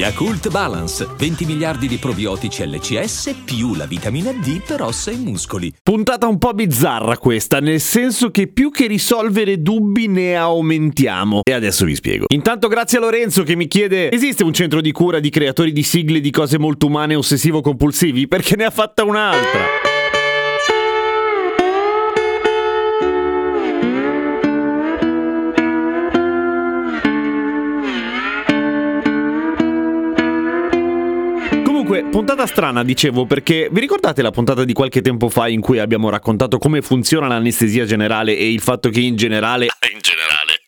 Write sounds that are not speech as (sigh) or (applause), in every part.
Yakult Balance, 20 miliardi di probiotici LCS più la vitamina D per ossa e muscoli. Puntata un po' bizzarra questa, nel senso che più che risolvere dubbi ne aumentiamo. E adesso vi spiego. Intanto grazie a Lorenzo che mi chiede: esiste un centro di cura di creatori di sigle di cose molto umane ossessivo-compulsivi? Perché ne ha fatta un'altra. Comunque, puntata strana, dicevo, perché vi ricordate la puntata di qualche tempo fa in cui abbiamo raccontato come funziona l'anestesia generale e il fatto che in generale... In generale...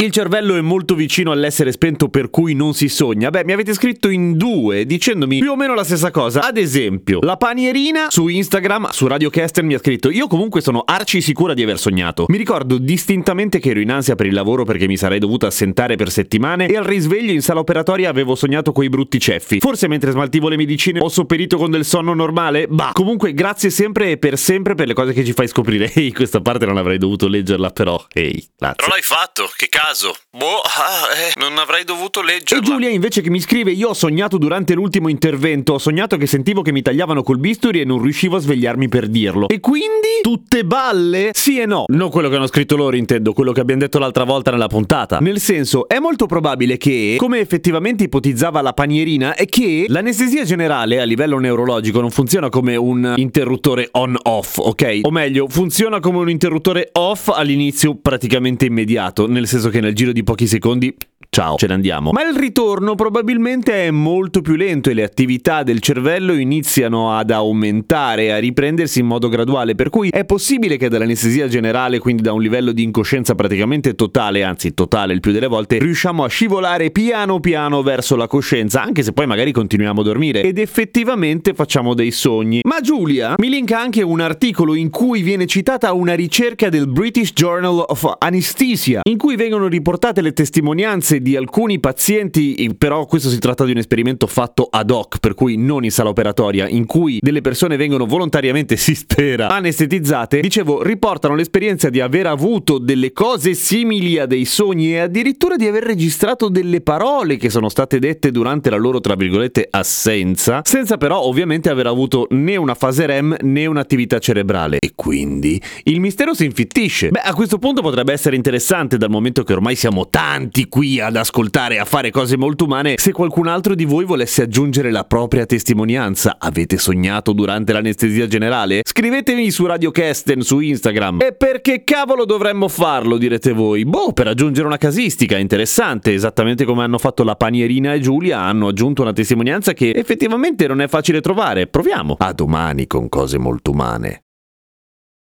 Il cervello è molto vicino all'essere spento per cui non si sogna. Beh, mi avete scritto in due dicendomi più o meno la stessa cosa. Ad esempio, la panierina su Instagram, su Radio Caster mi ha scritto "Io comunque sono arci sicura di aver sognato. Mi ricordo distintamente che ero in ansia per il lavoro perché mi sarei dovuta assentare per settimane e al risveglio in sala operatoria avevo sognato quei brutti ceffi. Forse mentre smaltivo le medicine ho sopperito con del sonno normale? Bah, comunque grazie sempre e per sempre per le cose che ci fai scoprire. (laughs) Ehi, questa parte non avrei dovuto leggerla però. Ehi, grazie. Non l'hai fatto? Che caso? Boh, ah, eh, non avrei dovuto E leggerla. Giulia invece che mi scrive Io ho sognato durante l'ultimo intervento Ho sognato che sentivo che mi tagliavano col bisturi E non riuscivo a svegliarmi per dirlo E quindi? Tutte balle? Sì e no Non quello che hanno scritto loro intendo Quello che abbiamo detto l'altra volta nella puntata Nel senso È molto probabile che Come effettivamente ipotizzava la panierina È che l'anestesia generale a livello neurologico Non funziona come un interruttore on-off Ok? O meglio Funziona come un interruttore off all'inizio praticamente immediato Nel senso che nel giro di pochi secondi Ciao, ce ne andiamo. Ma il ritorno probabilmente è molto più lento e le attività del cervello iniziano ad aumentare a riprendersi in modo graduale, per cui è possibile che dall'anestesia generale, quindi da un livello di incoscienza praticamente totale, anzi totale il più delle volte, riusciamo a scivolare piano piano verso la coscienza, anche se poi magari continuiamo a dormire ed effettivamente facciamo dei sogni. Ma Giulia mi linka anche un articolo in cui viene citata una ricerca del British Journal of Anesthesia, in cui vengono riportate le testimonianze di alcuni pazienti, però questo si tratta di un esperimento fatto ad hoc, per cui non in sala operatoria, in cui delle persone vengono volontariamente, (laughs) si spera, anestetizzate, dicevo, riportano l'esperienza di aver avuto delle cose simili a dei sogni e addirittura di aver registrato delle parole che sono state dette durante la loro, tra virgolette, assenza, senza però ovviamente aver avuto né una fase REM né un'attività cerebrale. E quindi il mistero si infittisce. Beh, a questo punto potrebbe essere interessante dal momento che ormai siamo tanti qui ad ascoltare e a fare cose molto umane, se qualcun altro di voi volesse aggiungere la propria testimonianza. Avete sognato durante l'anestesia generale? Scrivetemi su Radio Kesten su Instagram. E perché cavolo dovremmo farlo, direte voi? Boh, per aggiungere una casistica interessante, esattamente come hanno fatto la Panierina e Giulia, hanno aggiunto una testimonianza che effettivamente non è facile trovare. Proviamo. A domani con cose molto umane.